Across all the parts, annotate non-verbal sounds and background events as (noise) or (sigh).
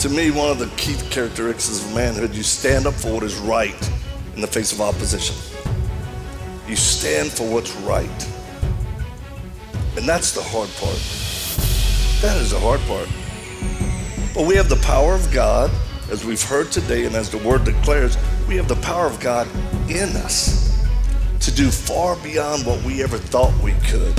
To me, one of the key characteristics of manhood, you stand up for what is right in the face of opposition. You stand for what's right. And that's the hard part. That is the hard part. But we have the power of God, as we've heard today, and as the word declares, we have the power of God in us to do far beyond what we ever thought we could.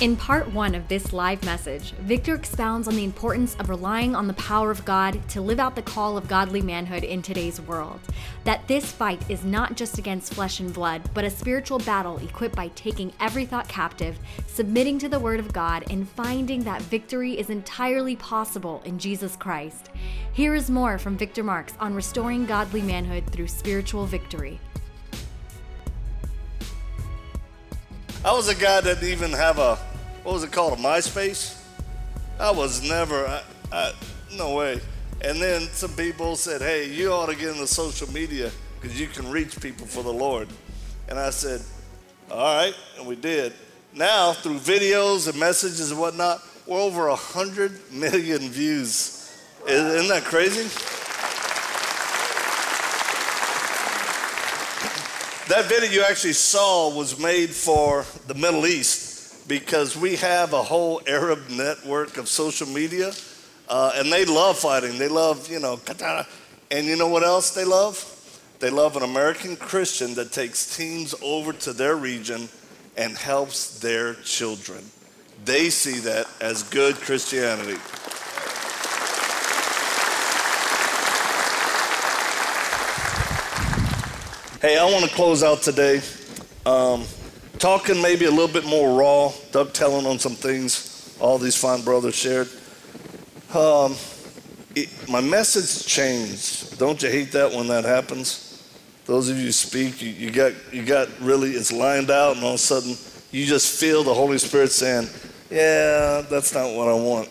In part one of this live message, Victor expounds on the importance of relying on the power of God to live out the call of godly manhood in today's world. That this fight is not just against flesh and blood, but a spiritual battle equipped by taking every thought captive, submitting to the Word of God, and finding that victory is entirely possible in Jesus Christ. Here is more from Victor Marx on restoring godly manhood through spiritual victory. I was a guy that didn't even have a, what was it called, a MySpace? I was never, I, I, no way. And then some people said, hey, you ought to get into social media because you can reach people for the Lord. And I said, all right, and we did. Now, through videos and messages and whatnot, we're over 100 million views. Isn't that crazy? That video you actually saw was made for the Middle East because we have a whole Arab network of social media, uh, and they love fighting. They love, you know, katana. And you know what else they love? They love an American Christian that takes teams over to their region and helps their children. They see that as good Christianity. Hey, I want to close out today um, talking maybe a little bit more raw, Doug telling on some things all these fine brothers shared. Um, it, my message changed. Don't you hate that when that happens? Those of you who speak, you, you, got, you got really, it's lined out, and all of a sudden you just feel the Holy Spirit saying, Yeah, that's not what I want.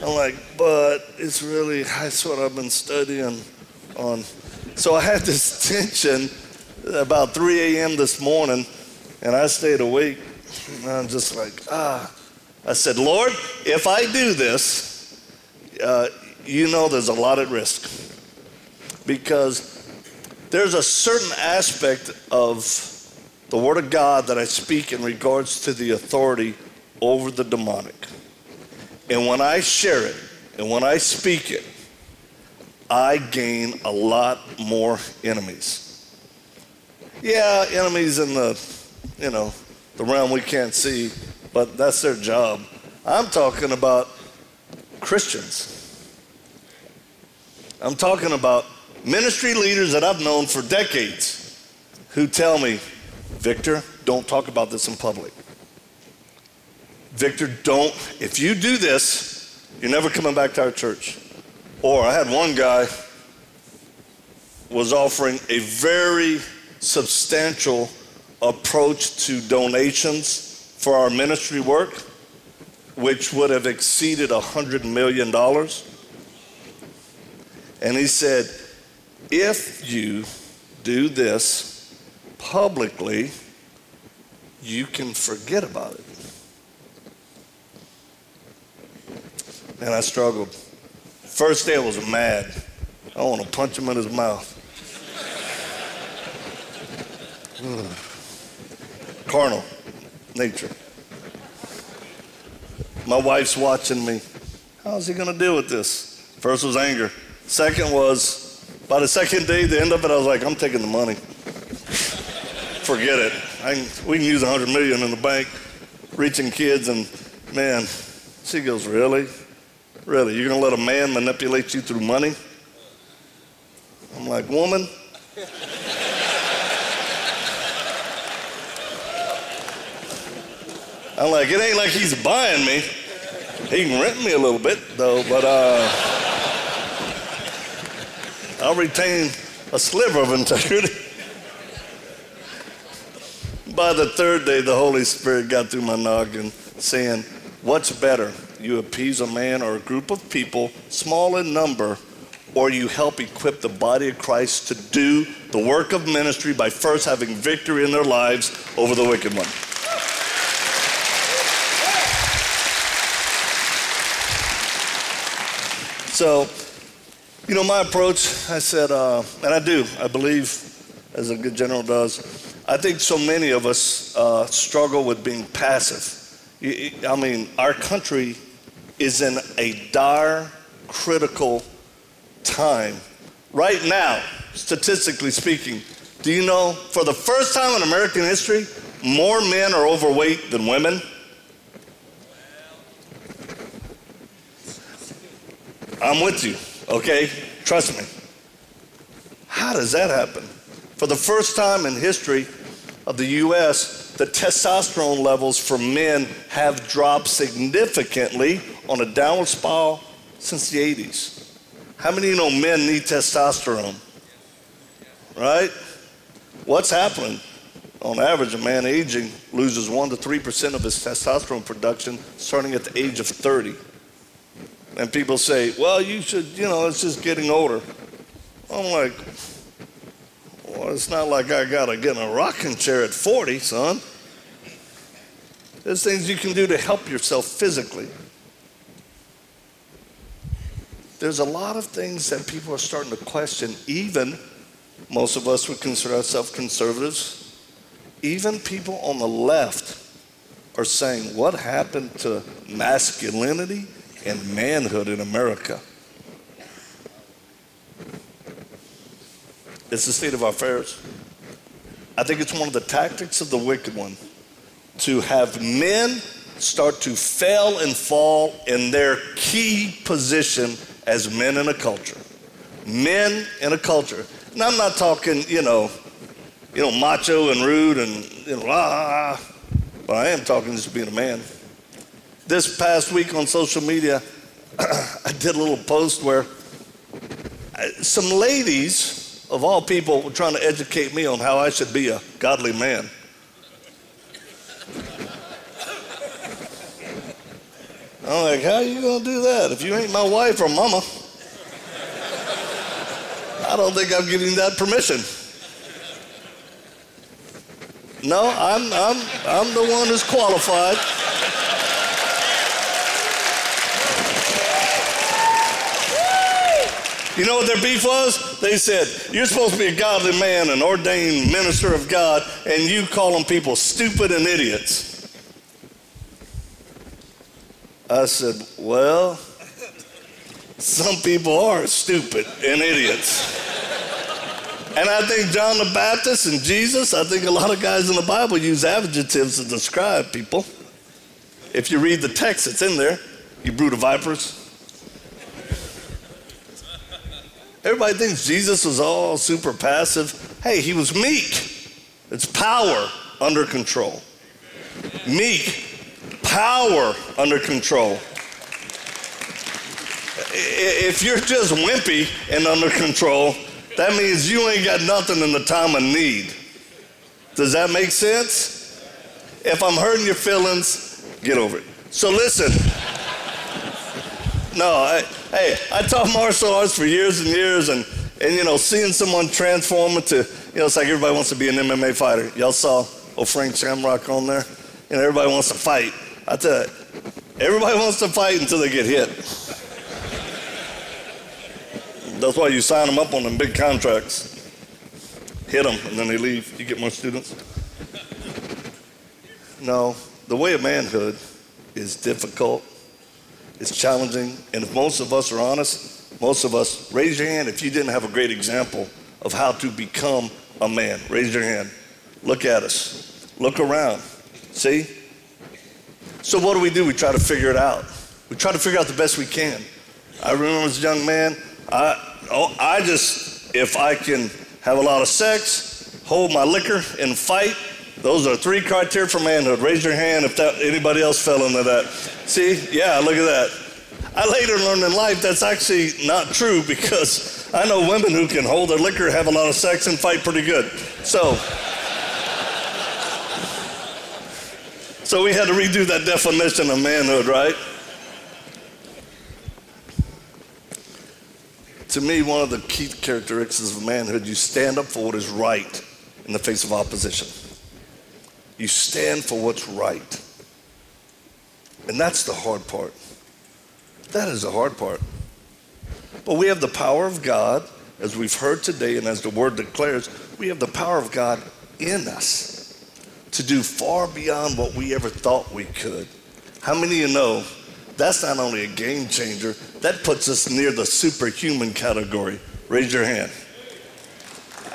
I'm like, but it's really, that's what I've been studying on so I had this (laughs) tension about 3 a.m. this morning, and I stayed awake. And I'm just like, ah. I said, Lord, if I do this, uh, you know there's a lot at risk. Because there's a certain aspect of the Word of God that I speak in regards to the authority over the demonic. And when I share it, and when I speak it, I gain a lot more enemies. Yeah, enemies in the, you know, the realm we can't see, but that's their job. I'm talking about Christians. I'm talking about ministry leaders that I've known for decades who tell me, Victor, don't talk about this in public. Victor, don't, if you do this, you're never coming back to our church. Or I had one guy was offering a very substantial approach to donations for our ministry work, which would have exceeded $100 million. And he said, if you do this publicly, you can forget about it. And I struggled. First day I was mad. I want to punch him in his mouth. Hmm. Carnal nature. My wife's watching me. How's he going to deal with this? First was anger. Second was, by the second day, the end of it, I was like, I'm taking the money. Forget it. Can, we can use 100 million in the bank, reaching kids, and man, she goes, really? Really? You're going to let a man manipulate you through money? I'm like, woman? I'm like, it ain't like he's buying me. He can rent me a little bit, though, but uh, I'll retain a sliver of integrity. By the third day, the Holy Spirit got through my noggin saying, What's better? You appease a man or a group of people, small in number, or you help equip the body of Christ to do the work of ministry by first having victory in their lives over the wicked one. So, you know, my approach, I said, uh, and I do, I believe, as a good general does, I think so many of us uh, struggle with being passive. I mean, our country is in a dire, critical time. Right now, statistically speaking, do you know for the first time in American history, more men are overweight than women? I'm with you, okay? Trust me. How does that happen? For the first time in history of the US, the testosterone levels for men have dropped significantly on a downward spiral since the 80s. How many you know men need testosterone? Right? What's happening? On average, a man aging loses 1% to 3% of his testosterone production starting at the age of 30. And people say, well, you should, you know, it's just getting older. I'm like, well, it's not like I got to get in a rocking chair at 40, son. There's things you can do to help yourself physically. There's a lot of things that people are starting to question, even most of us would consider ourselves conservatives. Even people on the left are saying, What happened to masculinity and manhood in America? It's the state of affairs. I think it's one of the tactics of the wicked one to have men start to fail and fall in their key position as men in a culture. Men in a culture. And I'm not talking, you know, you know, macho and rude and you know, ah, but I am talking just being a man. This past week on social media, (clears throat) I did a little post where uh, some ladies of all people were trying to educate me on how I should be a godly man. I'm like, how you to do that if you ain't my wife or mama? I don't think I'm giving that permission. No, I'm, I'm, I'm the one who's qualified. You know what their beef was? They said, You're supposed to be a godly man, an ordained minister of God, and you call them people stupid and idiots. I said, Well, some people are stupid and idiots. and I think John the Baptist and Jesus, I think a lot of guys in the Bible use adjectives to describe people. If you read the text, it's in there. You brood of vipers. Everybody thinks Jesus was all super passive. Hey, he was meek. It's power under control. Meek power under control. If you're just wimpy and under control, that means you ain't got nothing in the time of need. Does that make sense? If I'm hurting your feelings, get over it. So listen. No, I, hey, I taught martial arts for years and years, and, and you know, seeing someone transform into, you know, it's like everybody wants to be an MMA fighter. Y'all saw old Frank Shamrock on there? You know, everybody wants to fight. I tell you, everybody wants to fight until they get hit. That's why you sign them up on them big contracts. Hit them, and then they leave. You get more students. No, the way of manhood is difficult, it's challenging, and if most of us are honest, most of us, raise your hand if you didn't have a great example of how to become a man. Raise your hand. Look at us. Look around. See? So what do we do? We try to figure it out. We try to figure out the best we can. I remember as a young man, I, oh, I just, if I can have a lot of sex, hold my liquor, and fight, those are three criteria for manhood. Raise your hand if that, anybody else fell into that. See? Yeah, look at that. I later learned in life that's actually not true because I know women who can hold their liquor, have a lot of sex, and fight pretty good. So, so we had to redo that definition of manhood, right? To me, one of the key characteristics of manhood, you stand up for what is right in the face of opposition. You stand for what's right. And that's the hard part. That is the hard part. But we have the power of God, as we've heard today, and as the word declares, we have the power of God in us to do far beyond what we ever thought we could. How many of you know that's not only a game changer, that puts us near the superhuman category? Raise your hand.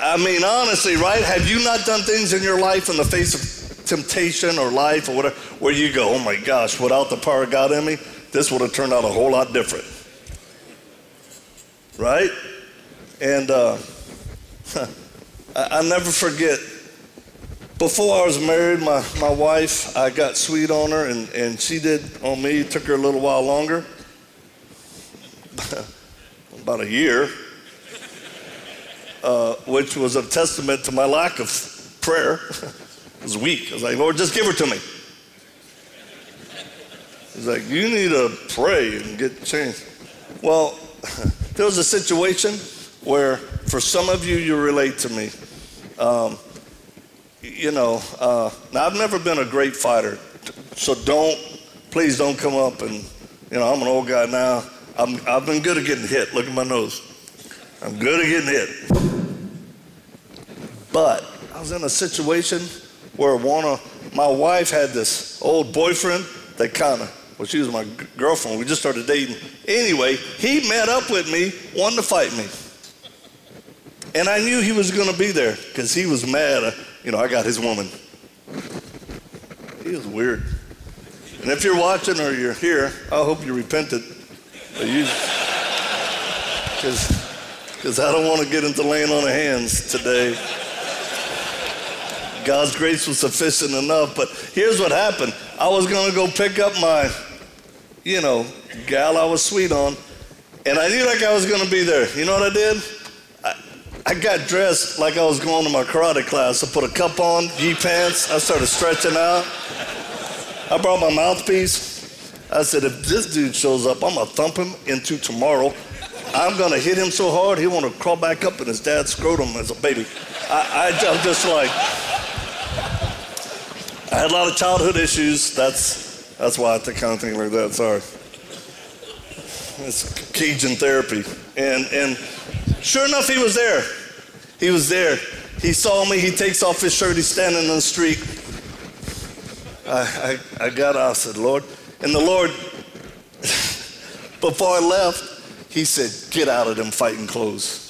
I mean, honestly, right? Have you not done things in your life in the face of temptation or life or whatever where you go, oh my gosh, without the power of God in me, this would have turned out a whole lot different? Right? And uh, (laughs) I, I never forget, before I was married, my, my wife, I got sweet on her, and, and she did on me. It took her a little while longer, (laughs) about a year, uh, which was a testament to my lack of prayer. (laughs) I was weak. I was like, Lord, just give her to me. He's like, you need to pray and get changed. Well, (laughs) there was a situation where, for some of you, you relate to me. Um, you know, uh, now I've never been a great fighter, so don't, please don't come up and, you know, I'm an old guy now. I'm, I've been good at getting hit. Look at my nose. I'm good at getting hit. But I was in a situation where one of my wife had this old boyfriend that kind of, well, she was my g- girlfriend. We just started dating. Anyway, he met up with me, wanted to fight me. And I knew he was going to be there because he was mad. You know, I got his woman. He was weird. And if you're watching or you're here, I hope you repented. Because I don't want to get into laying on of hands today. God's grace was sufficient enough. But here's what happened I was going to go pick up my, you know, gal I was sweet on, and I knew like I was going to be there. You know what I did? I, got dressed like I was going to my karate class. I put a cup on, gi pants. I started stretching out. I brought my mouthpiece. I said, if this dude shows up, I'm to thump him into tomorrow. I'm to hit him so hard, he'll want to crawl back up in his dad's scrotum as a baby. I, I'm just like, I had a lot of childhood issues. That's, that's why I kind of think like that. Sorry. It's Cajun therapy. And, and sure enough, he was there. He was there. He saw me. He takes off his shirt. He's standing in the street. I, I, I got out. I said, Lord. And the Lord, (laughs) before I left, he said, Get out of them fighting clothes.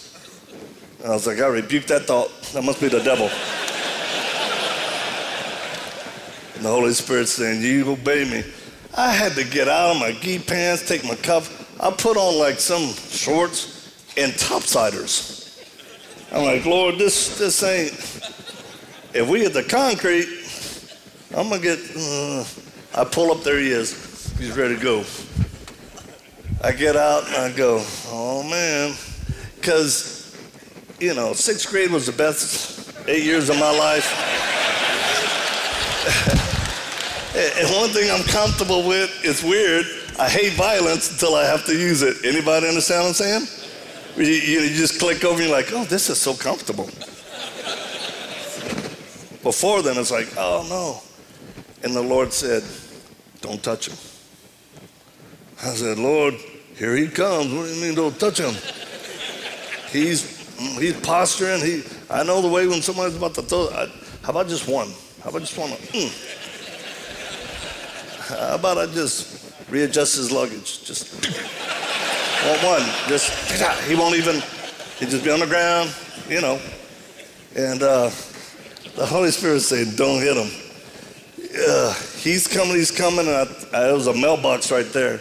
And I was like, I rebuked that thought. That must be the devil. (laughs) And the Holy Spirit saying, You obey me. I had to get out of my gi pants, take my cuff. I put on like some shorts and topsiders. I'm like, Lord, this this ain't. If we hit the concrete, I'm gonna get. Uh, I pull up, there he is. He's ready to go. I get out and I go, oh man, because you know, sixth grade was the best eight years of my life. (laughs) And one thing I'm comfortable with, it's weird, I hate violence until I have to use it. Anybody understand what I'm saying? You, you, just click over and you're like, oh, this is so comfortable. Before then, it's like, oh no. And the Lord said, don't touch him. I said, Lord, here he comes. What do you mean don't touch him? He's, he's posturing. He, I know the way when somebody's about to throw, I, how about just one? How about just one? Mm. How about I just readjust his luggage? Just want one. Just he won't even. He just be on the ground, you know. And uh, the Holy Spirit said, "Don't hit him." He's coming. He's coming. And I, I, there was a mailbox right there.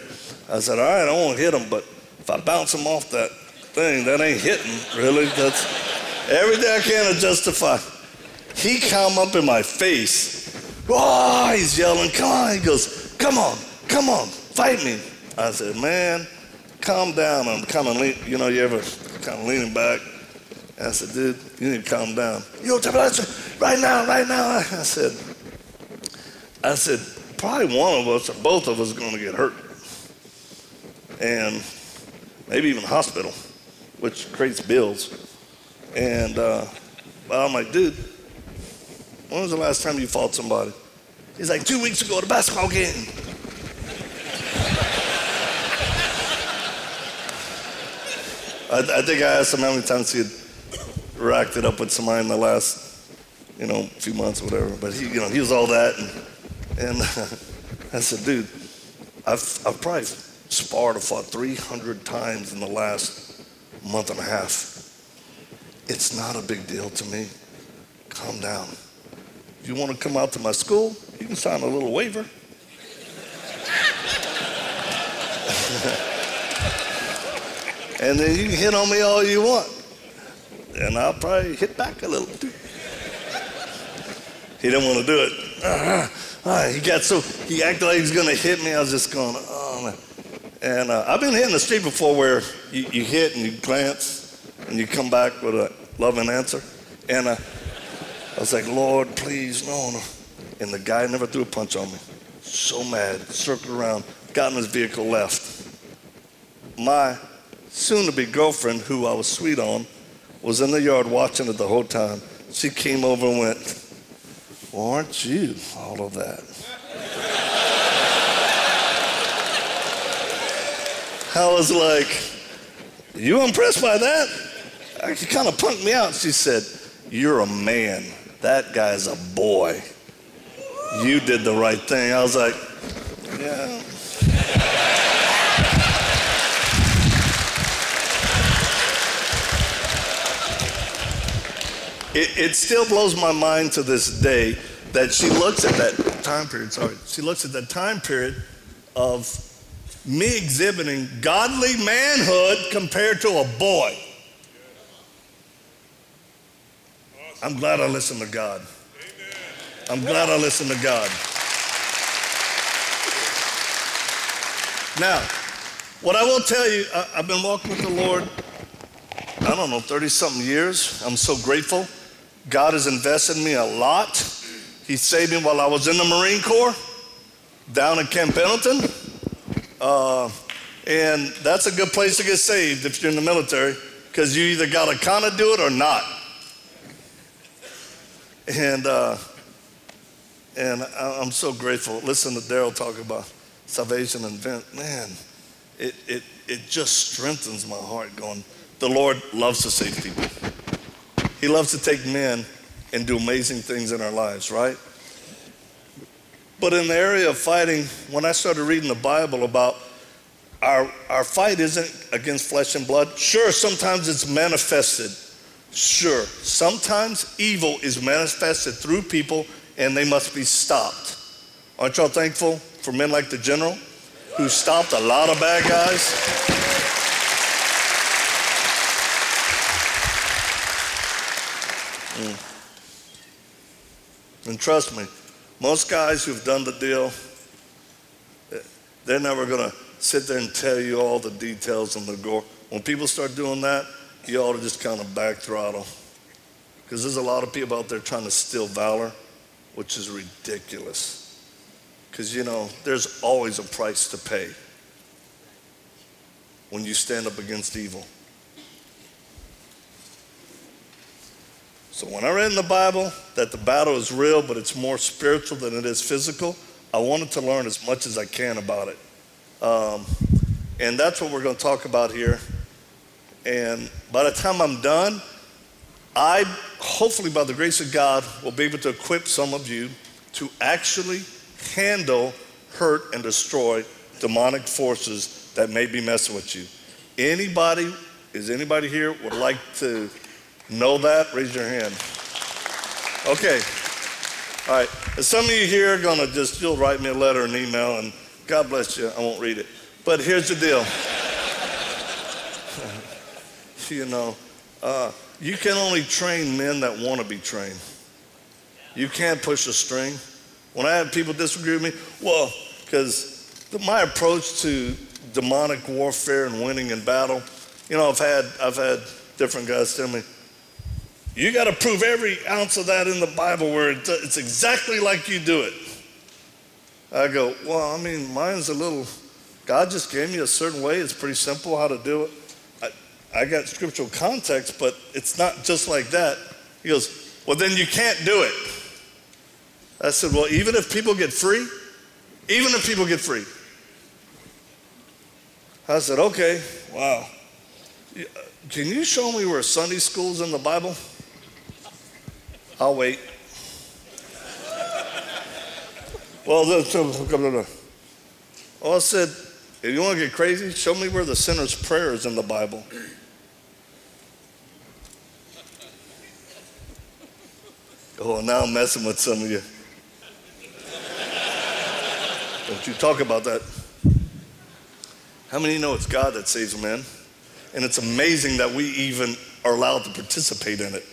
I said, "All right, I won't hit him, but if I bounce him off that thing, that ain't hitting. Really, that's everything I can to justify." He come up in my face. Oh, he's yelling, come on. He goes, come on, come on, fight me. I said, man, calm down. I'm kind of, lean. you know, you ever kind of leaning back. I said, dude, you need to calm down. You right now, right now. I said, I said, probably one of us or both of us are going to get hurt. And maybe even hospital, which creates bills. And uh, I'm like, dude, when was the last time you fought somebody? He's like, two weeks ago at a basketball game. I, I, think I asked him how many times he had racked it up with somebody in the last, you know, few months or whatever. But he, you know, he was all that. And, and (laughs) I said, dude, I've, I've probably sparred or fought 300 times in the last month and a half. It's not a big deal to me. Calm down. If you want to come out to my school, you can sign a little waiver. (laughs) and then you can hit on me all you want. And I'll probably hit back a little too. He didn't want to do it. Uh, he got so, he acted like he was going to hit me. I was just going, oh man. And uh, I've been hit in the street before where you, you, hit and you glance and you come back with a loving answer. And uh, I was like, Lord, please, no, no. And the guy never threw a punch on me. So mad, circled around, got in his vehicle, left. My soon to be girlfriend, who I was sweet on, was in the yard watching it the whole time. She came over and went, well, aren't you all of that? I was like, you impressed by that? Uh, she kind of punked me out. She said, you're a man. That guy's a boy. You did the right thing. I was like, yeah. It, it, still blows my mind to this day that she looks at that time period, sorry, she looks at that time period of me exhibiting godly manhood compared to a boy. I'm glad I listened to God. I'm glad I listened to God. Now, what I will tell you, I, have been walking with the Lord, I don't know, 30 something years. I'm so grateful. God has invested in me a lot. He saved me while I was in the Marine Corps down in Camp Pendleton. Uh, and that's a good place to get saved if you're in the military because you either got to kind of do it or not. And, uh, and I'm so grateful. Listen to Daryl talk about salvation and vent. Man, it, it, it just strengthens my heart going, the Lord loves to save people. He loves to take men and do amazing things in our lives, right? But in the area of fighting, when I started reading the Bible about our, our fight isn't against flesh and blood, sure, sometimes it's manifested. Sure, sometimes evil is manifested through people and they must be stopped. Aren't y'all thankful for men like the general who stopped a lot of bad guys? Mm. And trust me, most guys who've done the deal, they're never going to sit there and tell you all the details and the gore. When people start doing that, you ought to just kind of back throttle. Because there's a lot of people out there trying to steal valor, which is ridiculous. Because, you know, there's always a price to pay when you stand up against evil. So when I read in the Bible that the battle is real, but it's more spiritual than it is physical, I wanted to learn as much as I can about it. Um, and that's what we're going to talk about here. And by the time I'm done, I, hopefully by the grace of God, will be able to equip some of you to actually handle, hurt, and destroy demonic forces that may be messing with you. Anybody, is anybody here would like to Know that? Raise your hand. Okay. All right. Some of you here are going to just, you'll write me a letter, an email, and God bless you. I won't read it. But here's the deal. (laughs) you know, uh, you can only train men that want to be trained. You can't push a string. When I have people disagree with me, well, because my approach to demonic warfare and winning in battle, you know, I've had, I've had different guys tell me, you got to prove every ounce of that in the Bible where it's exactly like you do it. I go, well, I mean, mine's a little, God just gave me a certain way. It's pretty simple how to do it. I, I got scriptural context, but it's not just like that. He goes, well, then you can't do it. I said, well, even if people get free, even if people get free. I said, okay, wow. Uh, can you show me where Sunday school's in the Bible? I'll wait. well, oh, I said, if you want to get crazy, show me where the sinner's prayer is in the Bible. Oh, now I'm messing with some of you. Don't you talk about that. How many know it's God that saves men? And it's amazing that we even are allowed to participate in it.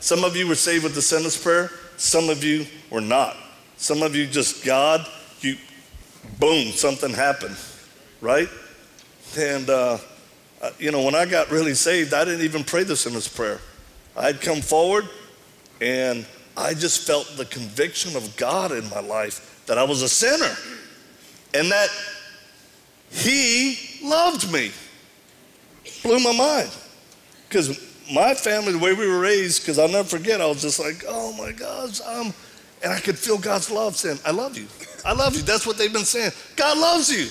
Some of you were saved with the sinner's prayer, some of you were not. Some of you just, God, you, boom, something happened, right? And, uh, uh you know, when I got really saved, I didn't even pray the sinner's prayer. I'd come forward and I just felt the conviction of God in my life that I was a sinner and that He loved me. Blew my mind. Because my family, the way we were raised, because I'll never forget, I was just like, oh my gosh, um, and I could feel God's love saying, I love you. I love you. That's what they've been saying. God loves you.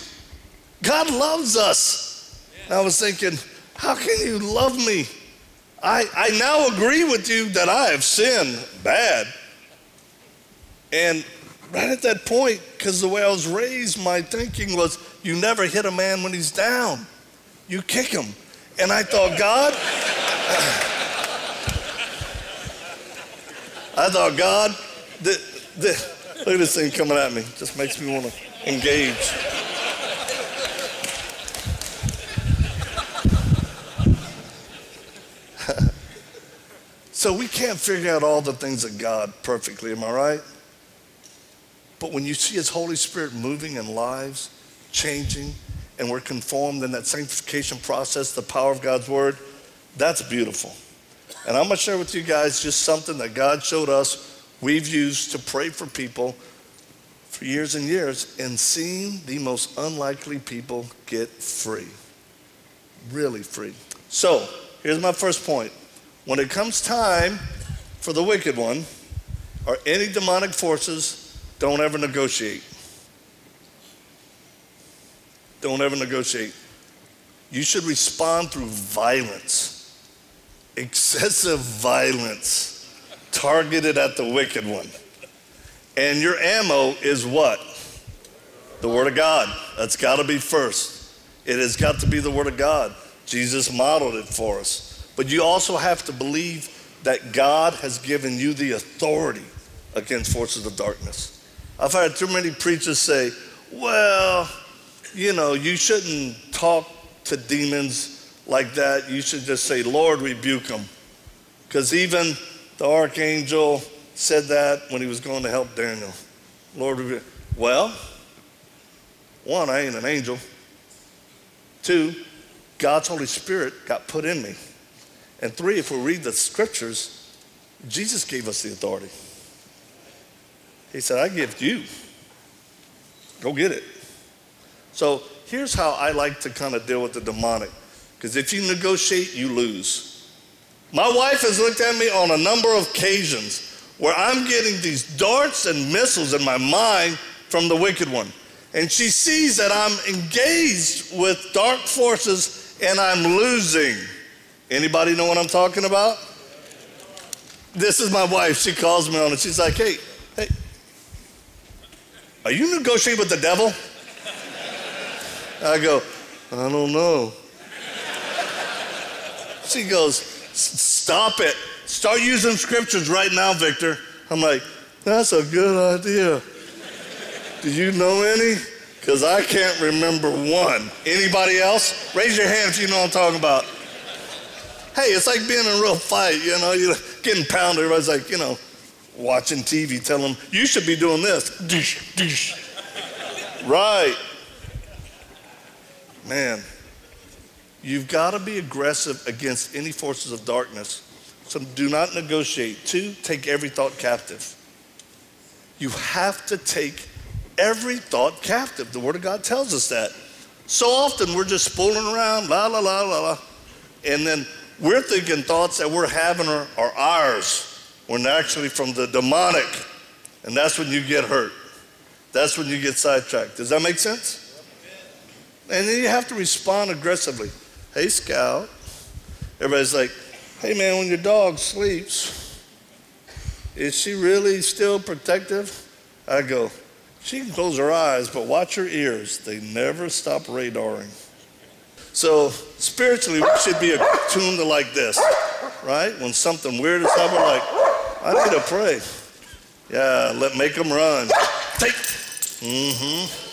God loves us. I was thinking, how can you love me? I, I now agree with you that I have sinned bad. And right at that point, because the way I was raised, my thinking was, you never hit a man when he's down. You kick him. And I thought, God, I thought, God, the, the, look at this thing coming at me. Just makes me want to engage. (laughs) so we can't figure out all the things of God perfectly, am I right? But when you see His Holy Spirit moving in lives, changing, and we're conformed in that sanctification process, the power of God's Word, that's beautiful. And I'm going to share with you guys just something that God showed us we've used to pray for people for years and years and seeing the most unlikely people get free. Really free. So, here's my first point. When it comes time for the wicked one or any demonic forces, don't ever negotiate. Don't ever negotiate. You should respond through violence excessive violence targeted at the wicked one. And your ammo is what? The Word of God. That's got to be first. It has got to be the Word of God. Jesus modeled it for us. But you also have to believe that God has given you the authority against forces of darkness. I've heard too many preachers say, well, you know, you shouldn't talk to demons like that, you should just say, Lord, rebuke them. Because even the archangel said that when he was going to help Daniel. Lord. Well, one, I ain't an angel. Two, God's Holy Spirit got put in me. And three, if we read the scriptures, Jesus gave us the authority. He said, I give you. Go get it. So here's how I like to kind of deal with the demonic. Because if you negotiate, you lose. My wife has looked at me on a number of occasions where I'm getting these darts and missiles in my mind from the wicked one. And she sees that I'm engaged with dark forces and I'm losing. Anybody know what I'm talking about? This is my wife. She calls me on it. She's like, hey, hey, are you negotiating with the devil? I go, I don't know. She goes, Stop it. Start using scriptures right now, Victor. I'm like, That's a good idea. Do you know any? Because I can't remember one. Anybody else? Raise your hand if you know what I'm talking about. Hey, it's like being in a real fight, you know, you're getting pounded. Everybody's like, you know, watching TV, telling them, you should be doing this. Right. Man, You've got to be aggressive against any forces of darkness. So do not negotiate. Two, take every thought captive. You have to take every thought captive. The Word of God tells us that. So often we're just fooling around, la, la, la, la, la. And then we're thinking thoughts that we're having are, are ours when actually from the demonic. And that's when you get hurt. That's when you get sidetracked. Does that make sense? And then you have to respond aggressively. Hey, Scout. Everybody's like, hey, man, when your dog sleeps, is she really still protective? I go, she can close her eyes, but watch her ears. They never stop radaring. So spiritually, we should be attuned to like this, right? When something weird is happening, like, I need to pray. Yeah, let make them run. Take. Mm-hmm.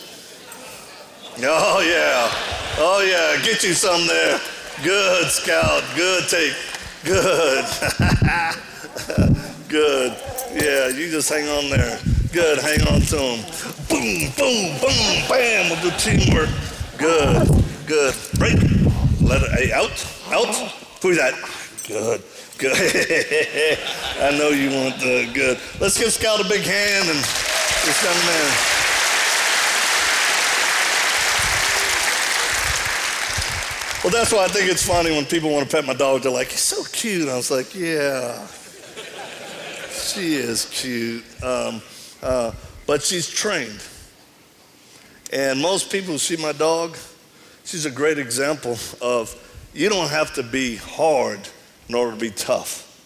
Oh yeah. Oh yeah. Get you some there. Good scout. Good take. Good. (laughs) Good. Yeah, you just hang on there. Good, hang on to them. Boom, boom, boom, bam. We'll do teamwork. Good, good. Break. Let it, out, out. Push that. Good, good. (laughs) I know you want the good. Let's give Scout a big hand and this young man. Well, that's why I think it's funny when people want to pet my dog. They're like, "He's so cute." I was like, "Yeah, she is cute." Um, uh, but she's trained. And most people who see my dog, she's a great example of you don't have to be hard in order to be tough.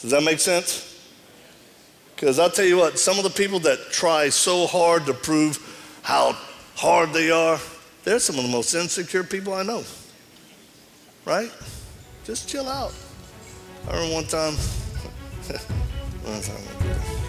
Does that make sense? Because I'll tell you what, some of the people that try so hard to prove how hard they are, they're some of the most insecure people I know. Right? Just chill out. I remember one time, (laughs) one time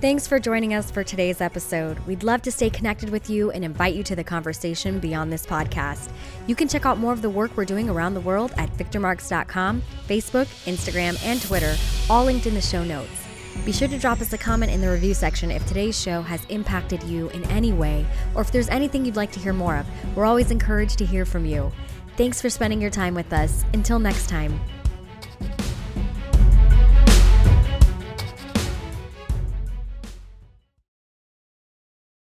Thanks for joining us for today's episode. We'd love to stay connected with you and invite you to the conversation beyond this podcast. You can check out more of the work we're doing around the world at victormarx.com, Facebook, Instagram, and Twitter, all linked in the show notes. Be sure to drop us a comment in the review section if today's show has impacted you in any way or if there's anything you'd like to hear more of. We're always encouraged to hear from you. Thanks for spending your time with us. Until next time.